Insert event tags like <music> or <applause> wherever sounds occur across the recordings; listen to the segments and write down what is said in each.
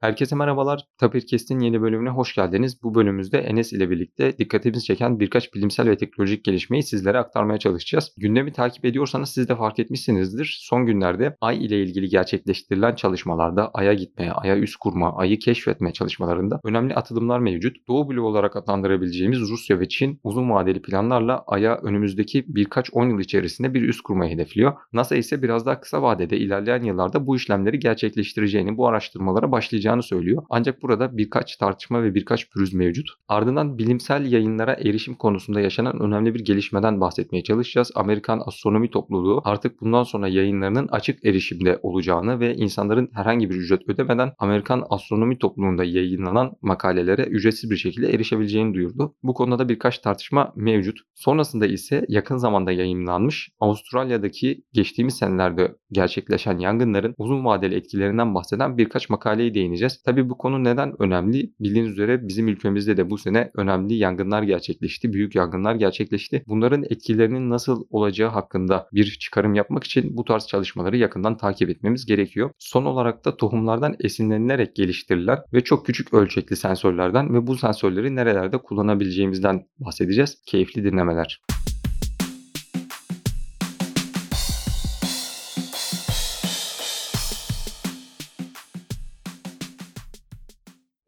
Herkese merhabalar. Tapirkest'in yeni bölümüne hoş geldiniz. Bu bölümümüzde Enes ile birlikte dikkatimizi çeken birkaç bilimsel ve teknolojik gelişmeyi sizlere aktarmaya çalışacağız. Gündemi takip ediyorsanız siz de fark etmişsinizdir. Son günlerde Ay ile ilgili gerçekleştirilen çalışmalarda Ay'a gitmeye, Ay'a üst kurma, Ay'ı keşfetme çalışmalarında önemli atılımlar mevcut. Doğu bloğu olarak adlandırabileceğimiz Rusya ve Çin uzun vadeli planlarla Ay'a önümüzdeki birkaç 10 yıl içerisinde bir üst kurmayı hedefliyor. NASA ise biraz daha kısa vadede ilerleyen yıllarda bu işlemleri gerçekleştireceğini, bu araştırmalara başlayacağını sağlayacağını söylüyor. Ancak burada birkaç tartışma ve birkaç pürüz mevcut. Ardından bilimsel yayınlara erişim konusunda yaşanan önemli bir gelişmeden bahsetmeye çalışacağız. Amerikan Astronomi Topluluğu artık bundan sonra yayınlarının açık erişimde olacağını ve insanların herhangi bir ücret ödemeden Amerikan Astronomi Topluluğu'nda yayınlanan makalelere ücretsiz bir şekilde erişebileceğini duyurdu. Bu konuda da birkaç tartışma mevcut. Sonrasında ise yakın zamanda yayınlanmış Avustralya'daki geçtiğimiz senelerde gerçekleşen yangınların uzun vadeli etkilerinden bahseden birkaç makaleyi değineceğiz değineceğiz. Tabii bu konu neden önemli? Bildiğiniz üzere bizim ülkemizde de bu sene önemli yangınlar gerçekleşti. Büyük yangınlar gerçekleşti. Bunların etkilerinin nasıl olacağı hakkında bir çıkarım yapmak için bu tarz çalışmaları yakından takip etmemiz gerekiyor. Son olarak da tohumlardan esinlenilerek geliştirilen ve çok küçük ölçekli sensörlerden ve bu sensörleri nerelerde kullanabileceğimizden bahsedeceğiz. Keyifli dinlemeler.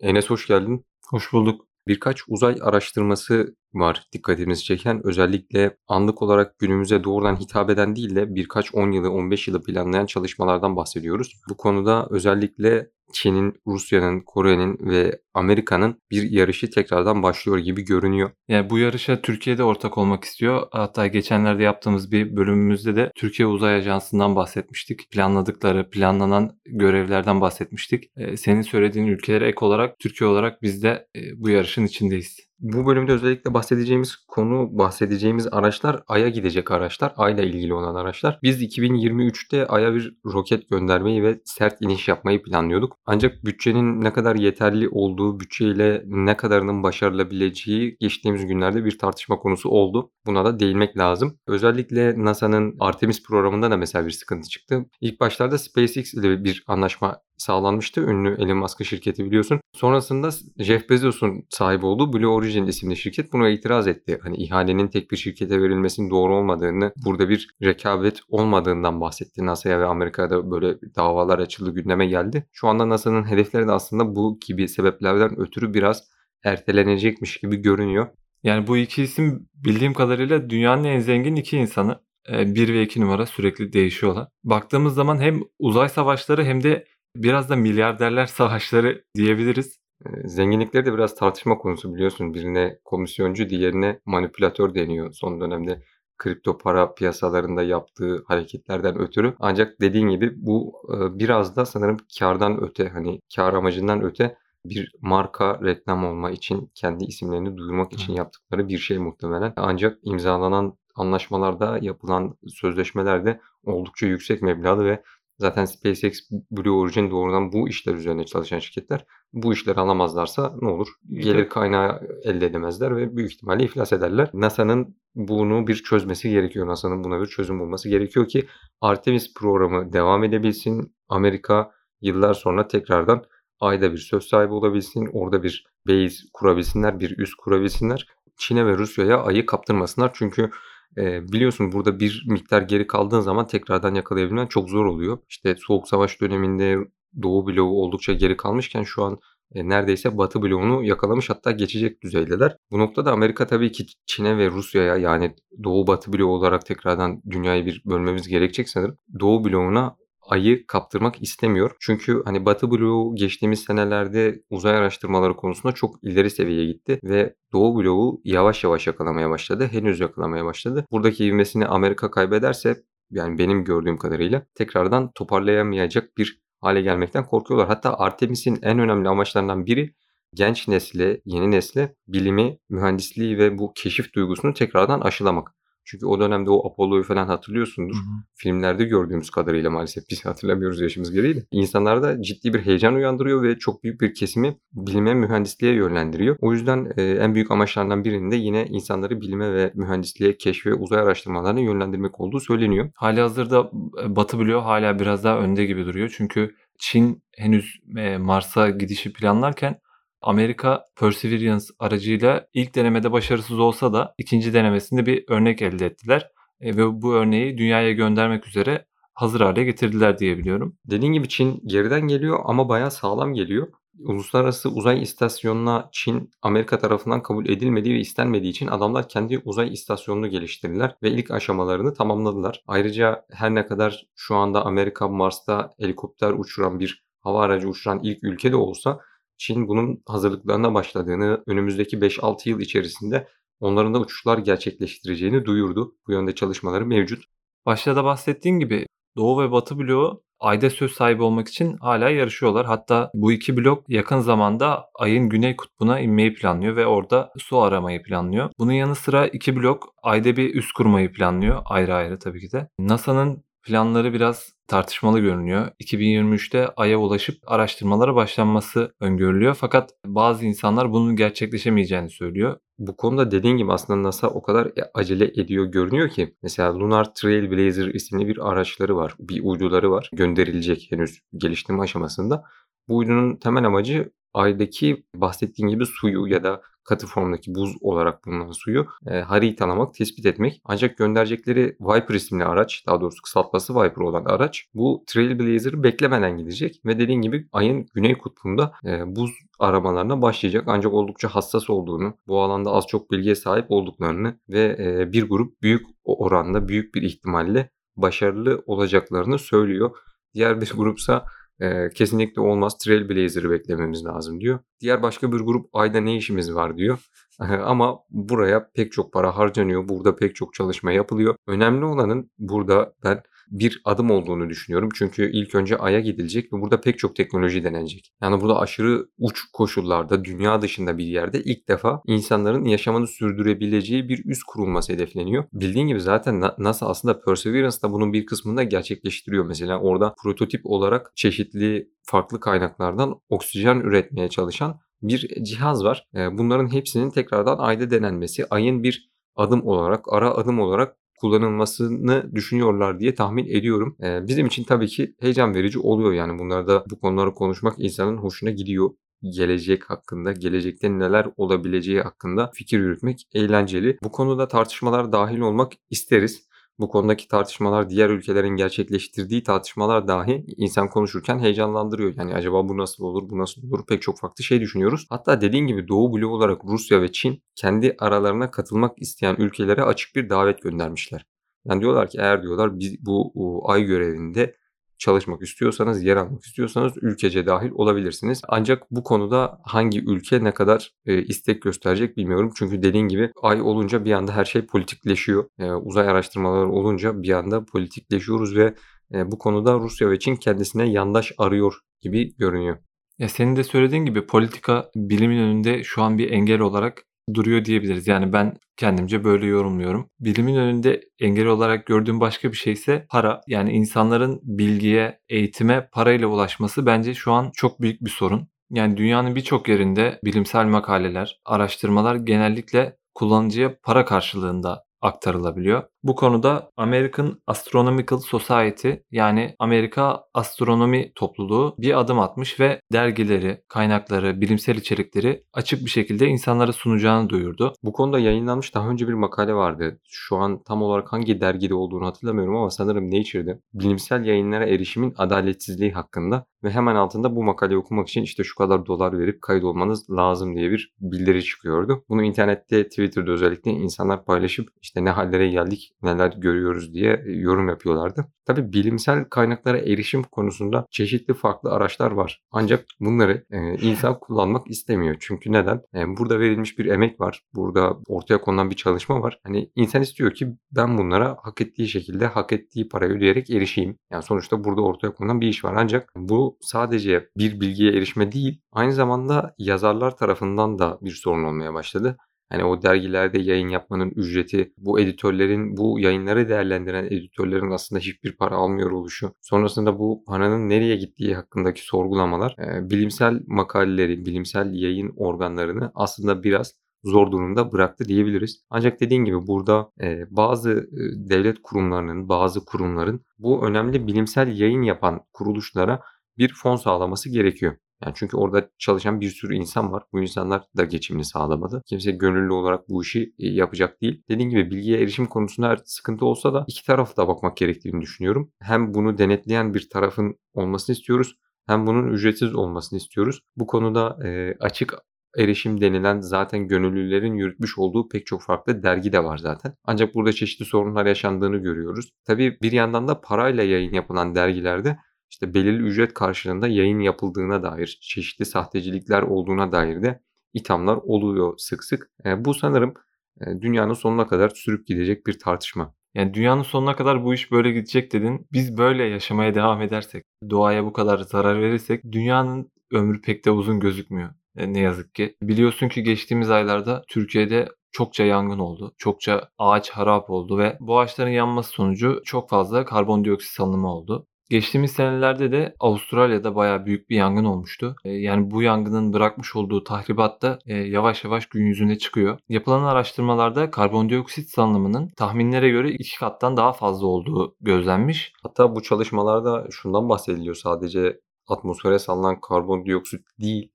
Enes hoş geldin. Hoş bulduk. Birkaç uzay araştırması var dikkatimizi çeken. Özellikle anlık olarak günümüze doğrudan hitap eden değil de birkaç 10 yılı 15 yılı planlayan çalışmalardan bahsediyoruz. Bu konuda özellikle Çin'in, Rusya'nın, Kore'nin ve Amerika'nın bir yarışı tekrardan başlıyor gibi görünüyor. Yani bu yarışa Türkiye'de ortak olmak istiyor. Hatta geçenlerde yaptığımız bir bölümümüzde de Türkiye Uzay Ajansı'ndan bahsetmiştik. Planladıkları, planlanan görevlerden bahsetmiştik. Ee, senin söylediğin ülkelere ek olarak Türkiye olarak biz de e, bu yarışın içindeyiz. Bu bölümde özellikle bahsedeceğimiz konu, bahsedeceğimiz araçlar Ay'a gidecek araçlar, Ay'la ilgili olan araçlar. Biz 2023'te Ay'a bir roket göndermeyi ve sert iniş yapmayı planlıyorduk. Ancak bütçenin ne kadar yeterli olduğu, bütçeyle ne kadarının başarılabileceği geçtiğimiz günlerde bir tartışma konusu oldu. Buna da değinmek lazım. Özellikle NASA'nın Artemis programında da mesela bir sıkıntı çıktı. İlk başlarda SpaceX ile bir anlaşma sağlanmıştı. Ünlü Elon Musk şirketi biliyorsun. Sonrasında Jeff Bezos'un sahibi olduğu Blue Origin isimli şirket buna itiraz etti. Hani ihalenin tek bir şirkete verilmesinin doğru olmadığını, burada bir rekabet olmadığından bahsetti. NASA'ya ve Amerika'da böyle davalar açıldı, gündeme geldi. Şu anda NASA'nın hedefleri de aslında bu gibi sebeplerden ötürü biraz ertelenecekmiş gibi görünüyor. Yani bu iki isim bildiğim kadarıyla dünyanın en zengin iki insanı. 1 e, ve 2 numara sürekli değişiyorlar. Baktığımız zaman hem uzay savaşları hem de Biraz da milyarderler savaşları diyebiliriz. Zenginlikleri de biraz tartışma konusu biliyorsun. Birine komisyoncu, diğerine manipülatör deniyor son dönemde kripto para piyasalarında yaptığı hareketlerden ötürü. Ancak dediğin gibi bu biraz da sanırım kardan öte hani kar amacından öte bir marka reklam olma için kendi isimlerini duyurmak için yaptıkları bir şey muhtemelen. Ancak imzalanan anlaşmalarda yapılan sözleşmelerde oldukça yüksek meblağlı ve Zaten SpaceX, Blue Origin doğrudan bu işler üzerine çalışan şirketler. Bu işleri alamazlarsa ne olur? Gelir kaynağı elde edemezler ve büyük ihtimalle iflas ederler. NASA'nın bunu bir çözmesi gerekiyor. NASA'nın buna bir çözüm bulması gerekiyor ki Artemis programı devam edebilsin. Amerika yıllar sonra tekrardan ayda bir söz sahibi olabilsin. Orada bir base kurabilsinler, bir üs kurabilsinler. Çin'e ve Rusya'ya ayı kaptırmasınlar. Çünkü e, biliyorsun burada bir miktar geri kaldığın zaman tekrardan yakalayabilmen çok zor oluyor. İşte Soğuk Savaş döneminde Doğu bloğu oldukça geri kalmışken şu an e, neredeyse Batı bloğunu yakalamış hatta geçecek düzeydeler. Bu noktada Amerika tabii ki Çin'e ve Rusya'ya yani Doğu Batı bloğu olarak tekrardan dünyayı bir bölmemiz gerekecek sanırım. Doğu bloğuna ayı kaptırmak istemiyor. Çünkü hani Batı bloğu geçtiğimiz senelerde uzay araştırmaları konusunda çok ileri seviyeye gitti ve Doğu bloğu yavaş yavaş yakalamaya başladı. Henüz yakalamaya başladı. Buradaki ivmesini Amerika kaybederse yani benim gördüğüm kadarıyla tekrardan toparlayamayacak bir hale gelmekten korkuyorlar. Hatta Artemis'in en önemli amaçlarından biri genç nesle, yeni nesle bilimi, mühendisliği ve bu keşif duygusunu tekrardan aşılamak. Çünkü o dönemde o Apollo'yu falan hatırlıyorsundur. Hı hı. Filmlerde gördüğümüz kadarıyla maalesef biz hatırlamıyoruz yaşımız gereği de. İnsanlarda ciddi bir heyecan uyandırıyor ve çok büyük bir kesimi bilime, mühendisliğe yönlendiriyor. O yüzden e, en büyük amaçlarından birinin de yine insanları bilime ve mühendisliğe, keşfe, uzay araştırmalarına yönlendirmek olduğu söyleniyor. Hali hazırda e, Batı bloğu hala biraz daha önde gibi duruyor. Çünkü Çin henüz e, Mars'a gidişi planlarken Amerika Perseverance aracıyla ilk denemede başarısız olsa da ikinci denemesinde bir örnek elde ettiler. E, ve bu örneği dünyaya göndermek üzere hazır hale getirdiler diye biliyorum. Dediğin gibi Çin geriden geliyor ama bayağı sağlam geliyor. Uluslararası Uzay İstasyonu'na Çin Amerika tarafından kabul edilmediği ve istenmediği için adamlar kendi uzay istasyonunu geliştirdiler ve ilk aşamalarını tamamladılar. Ayrıca her ne kadar şu anda Amerika Mars'ta helikopter uçuran bir hava aracı uçuran ilk ülke de olsa Çin bunun hazırlıklarına başladığını, önümüzdeki 5-6 yıl içerisinde onların da uçuşlar gerçekleştireceğini duyurdu. Bu yönde çalışmaları mevcut. Başta da bahsettiğin gibi Doğu ve Batı bloğu Ay'da söz sahibi olmak için hala yarışıyorlar. Hatta bu iki blok yakın zamanda Ay'ın güney kutbuna inmeyi planlıyor ve orada su aramayı planlıyor. Bunun yanı sıra iki blok Ay'da bir üs kurmayı planlıyor. Ayrı ayrı tabii ki de. NASA'nın planları biraz tartışmalı görünüyor. 2023'te Ay'a ulaşıp araştırmalara başlanması öngörülüyor. Fakat bazı insanlar bunun gerçekleşemeyeceğini söylüyor. Bu konuda dediğin gibi aslında NASA o kadar e, acele ediyor görünüyor ki mesela Lunar Trailblazer isimli bir araçları var. Bir uyduları var. Gönderilecek henüz geliştirme aşamasında. Bu uydunun temel amacı Ay'daki bahsettiğin gibi suyu ya da katı formdaki buz olarak bulunan suyu e, haritalamak, tespit etmek. Ancak gönderecekleri Viper isimli araç, daha doğrusu kısaltması Viper olan araç bu Trailblazer'ı beklemeden gidecek ve dediğin gibi ayın güney kutbunda e, buz aramalarına başlayacak. Ancak oldukça hassas olduğunu, bu alanda az çok bilgiye sahip olduklarını ve e, bir grup büyük oranda, büyük bir ihtimalle başarılı olacaklarını söylüyor. Diğer bir <laughs> grupsa e, kesinlikle olmaz Trailblazer'ı beklememiz lazım diyor. Diğer başka bir grup ayda ne işimiz var diyor. <laughs> Ama buraya pek çok para harcanıyor. Burada pek çok çalışma yapılıyor. Önemli olanın burada ben bir adım olduğunu düşünüyorum. Çünkü ilk önce Ay'a gidilecek ve burada pek çok teknoloji denenecek. Yani burada aşırı uç koşullarda dünya dışında bir yerde ilk defa insanların yaşamını sürdürebileceği bir üs kurulması hedefleniyor. Bildiğin gibi zaten NASA aslında Perseverance'da bunun bir kısmını da gerçekleştiriyor. Mesela orada prototip olarak çeşitli farklı kaynaklardan oksijen üretmeye çalışan bir cihaz var. Bunların hepsinin tekrardan ayda denenmesi, ayın bir adım olarak, ara adım olarak kullanılmasını düşünüyorlar diye tahmin ediyorum. Ee, bizim için tabii ki heyecan verici oluyor yani bunlarda bu konuları konuşmak insanın hoşuna gidiyor gelecek hakkında, gelecekte neler olabileceği hakkında fikir yürütmek eğlenceli. Bu konuda tartışmalar dahil olmak isteriz bu konudaki tartışmalar diğer ülkelerin gerçekleştirdiği tartışmalar dahi insan konuşurken heyecanlandırıyor. Yani acaba bu nasıl olur, bu nasıl olur pek çok farklı şey düşünüyoruz. Hatta dediğin gibi Doğu bloğu olarak Rusya ve Çin kendi aralarına katılmak isteyen ülkelere açık bir davet göndermişler. Yani diyorlar ki eğer diyorlar biz bu ay görevinde çalışmak istiyorsanız, yer almak istiyorsanız ülkece dahil olabilirsiniz. Ancak bu konuda hangi ülke ne kadar e, istek gösterecek bilmiyorum. Çünkü dediğin gibi ay olunca bir anda her şey politikleşiyor. E, uzay araştırmaları olunca bir anda politikleşiyoruz ve e, bu konuda Rusya ve Çin kendisine yandaş arıyor gibi görünüyor. Ya senin de söylediğin gibi politika bilimin önünde şu an bir engel olarak duruyor diyebiliriz. Yani ben kendimce böyle yorumluyorum. Bilimin önünde engel olarak gördüğüm başka bir şey ise para. Yani insanların bilgiye, eğitime parayla ulaşması bence şu an çok büyük bir sorun. Yani dünyanın birçok yerinde bilimsel makaleler, araştırmalar genellikle kullanıcıya para karşılığında aktarılabiliyor. Bu konuda American Astronomical Society yani Amerika Astronomi Topluluğu bir adım atmış ve dergileri, kaynakları, bilimsel içerikleri açık bir şekilde insanlara sunacağını duyurdu. Bu konuda yayınlanmış daha önce bir makale vardı. Şu an tam olarak hangi dergide olduğunu hatırlamıyorum ama sanırım Nature'de. Bilimsel yayınlara erişimin adaletsizliği hakkında ve hemen altında bu makaleyi okumak için işte şu kadar dolar verip kaydolmanız lazım diye bir bildiri çıkıyordu. Bunu internette, Twitter'da özellikle insanlar paylaşıp işte ne hallere geldik neler görüyoruz diye e, yorum yapıyorlardı. Tabi bilimsel kaynaklara erişim konusunda çeşitli farklı araçlar var. Ancak bunları e, insan <laughs> kullanmak istemiyor. Çünkü neden? E, burada verilmiş bir emek var. Burada ortaya konulan bir çalışma var. Hani insan istiyor ki ben bunlara hak ettiği şekilde hak ettiği parayı ödeyerek erişeyim. Yani sonuçta burada ortaya konulan bir iş var. Ancak bu sadece bir bilgiye erişme değil, aynı zamanda yazarlar tarafından da bir sorun olmaya başladı. Hani o dergilerde yayın yapmanın ücreti, bu editörlerin, bu yayınları değerlendiren editörlerin aslında hiçbir para almıyor oluşu. Sonrasında bu paranın nereye gittiği hakkındaki sorgulamalar e, bilimsel makaleleri, bilimsel yayın organlarını aslında biraz zor durumda bıraktı diyebiliriz. Ancak dediğim gibi burada e, bazı e, devlet kurumlarının, bazı kurumların bu önemli bilimsel yayın yapan kuruluşlara bir fon sağlaması gerekiyor. Yani çünkü orada çalışan bir sürü insan var. Bu insanlar da geçimini sağlamalı. Kimse gönüllü olarak bu işi e, yapacak değil. Dediğim gibi bilgiye erişim konusunda her sıkıntı olsa da iki tarafta bakmak gerektiğini düşünüyorum. Hem bunu denetleyen bir tarafın olmasını istiyoruz hem bunun ücretsiz olmasını istiyoruz. Bu konuda e, açık erişim denilen zaten gönüllülerin yürütmüş olduğu pek çok farklı dergi de var zaten. Ancak burada çeşitli sorunlar yaşandığını görüyoruz. Tabii bir yandan da parayla yayın yapılan dergilerde işte belirli ücret karşılığında yayın yapıldığına dair, çeşitli sahtecilikler olduğuna dair de ithamlar oluyor sık sık. E, bu sanırım e, dünyanın sonuna kadar sürüp gidecek bir tartışma. Yani dünyanın sonuna kadar bu iş böyle gidecek dedin. Biz böyle yaşamaya devam edersek, doğaya bu kadar zarar verirsek dünyanın ömrü pek de uzun gözükmüyor. E, ne yazık ki. Biliyorsun ki geçtiğimiz aylarda Türkiye'de çokça yangın oldu. Çokça ağaç harap oldu ve bu ağaçların yanması sonucu çok fazla karbondioksit salınımı oldu. Geçtiğimiz senelerde de Avustralya'da bayağı büyük bir yangın olmuştu. E, yani bu yangının bırakmış olduğu tahribat da e, yavaş yavaş gün yüzüne çıkıyor. Yapılan araştırmalarda karbondioksit salınımının tahminlere göre iki kattan daha fazla olduğu gözlenmiş. Hatta bu çalışmalarda şundan bahsediliyor sadece atmosfere salınan karbondioksit değil,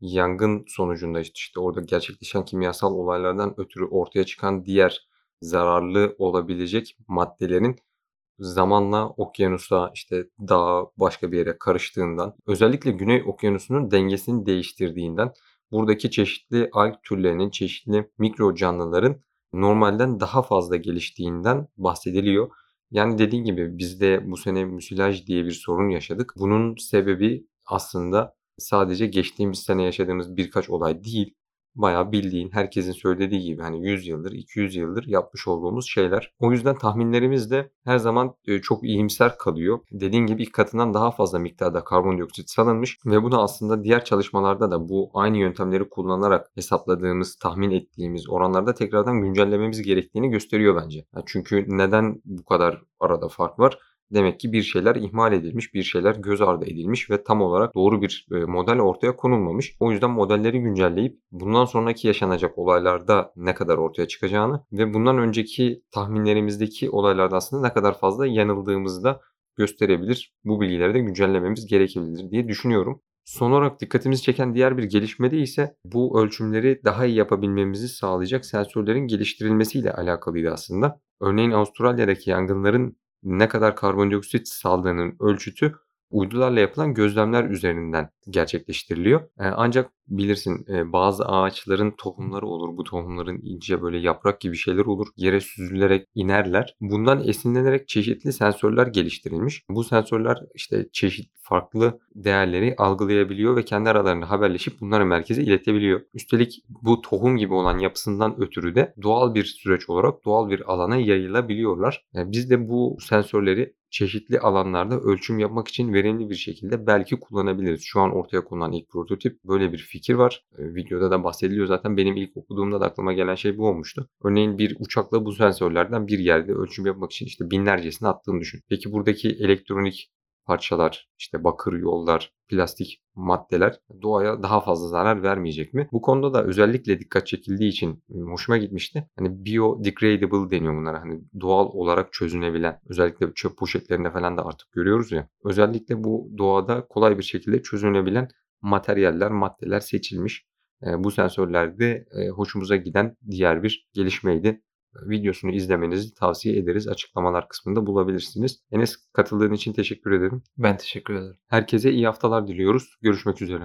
yangın sonucunda işte orada gerçekleşen kimyasal olaylardan ötürü ortaya çıkan diğer zararlı olabilecek maddelerin zamanla okyanusa işte dağa başka bir yere karıştığından özellikle Güney Okyanusu'nun dengesini değiştirdiğinden buradaki çeşitli alg türlerinin çeşitli mikro canlıların normalden daha fazla geliştiğinden bahsediliyor. Yani dediğim gibi biz de bu sene müsilaj diye bir sorun yaşadık. Bunun sebebi aslında sadece geçtiğimiz sene yaşadığımız birkaç olay değil bayağı bildiğin herkesin söylediği gibi hani 100 yıldır 200 yıldır yapmış olduğumuz şeyler. O yüzden tahminlerimiz de her zaman e, çok iyimser kalıyor. Dediğin gibi ilk katından daha fazla miktarda karbondioksit salınmış ve bunu aslında diğer çalışmalarda da bu aynı yöntemleri kullanarak hesapladığımız, tahmin ettiğimiz oranlarda tekrardan güncellememiz gerektiğini gösteriyor bence. Çünkü neden bu kadar arada fark var? Demek ki bir şeyler ihmal edilmiş, bir şeyler göz ardı edilmiş ve tam olarak doğru bir e, model ortaya konulmamış. O yüzden modelleri güncelleyip bundan sonraki yaşanacak olaylarda ne kadar ortaya çıkacağını ve bundan önceki tahminlerimizdeki olaylarda aslında ne kadar fazla yanıldığımızı da gösterebilir. Bu bilgileri de güncellememiz gerekebilir diye düşünüyorum. Son olarak dikkatimizi çeken diğer bir gelişmede ise bu ölçümleri daha iyi yapabilmemizi sağlayacak sensörlerin geliştirilmesiyle alakalıydı aslında. Örneğin Avustralya'daki yangınların ne kadar karbondioksit saldığının ölçütü uydularla yapılan gözlemler üzerinden gerçekleştiriliyor. Ancak bilirsin e, bazı ağaçların tohumları olur. Bu tohumların ince böyle yaprak gibi şeyler olur. Yere süzülerek inerler. Bundan esinlenerek çeşitli sensörler geliştirilmiş. Bu sensörler işte çeşit farklı değerleri algılayabiliyor ve kendi aralarında haberleşip bunları merkeze iletebiliyor. Üstelik bu tohum gibi olan yapısından ötürü de doğal bir süreç olarak doğal bir alana yayılabiliyorlar. Yani biz de bu sensörleri çeşitli alanlarda ölçüm yapmak için verimli bir şekilde belki kullanabiliriz. Şu an ortaya konulan ilk prototip böyle bir fikir var. E, videoda da bahsediliyor zaten. Benim ilk okuduğumda da aklıma gelen şey bu olmuştu. Örneğin bir uçakla bu sensörlerden bir yerde ölçüm yapmak için işte binlercesini attığını düşün. Peki buradaki elektronik parçalar, işte bakır yollar, plastik maddeler doğaya daha fazla zarar vermeyecek mi? Bu konuda da özellikle dikkat çekildiği için hoşuma gitmişti. Hani biodegradable deniyor bunlara. Hani doğal olarak çözünebilen özellikle çöp poşetlerinde falan da artık görüyoruz ya. Özellikle bu doğada kolay bir şekilde çözünebilen materyaller, maddeler seçilmiş. Bu sensörlerde hoşumuza giden diğer bir gelişmeydi videosunu izlemenizi tavsiye ederiz. Açıklamalar kısmında bulabilirsiniz. Enes katıldığın için teşekkür ederim. Ben teşekkür ederim. Herkese iyi haftalar diliyoruz. Görüşmek üzere.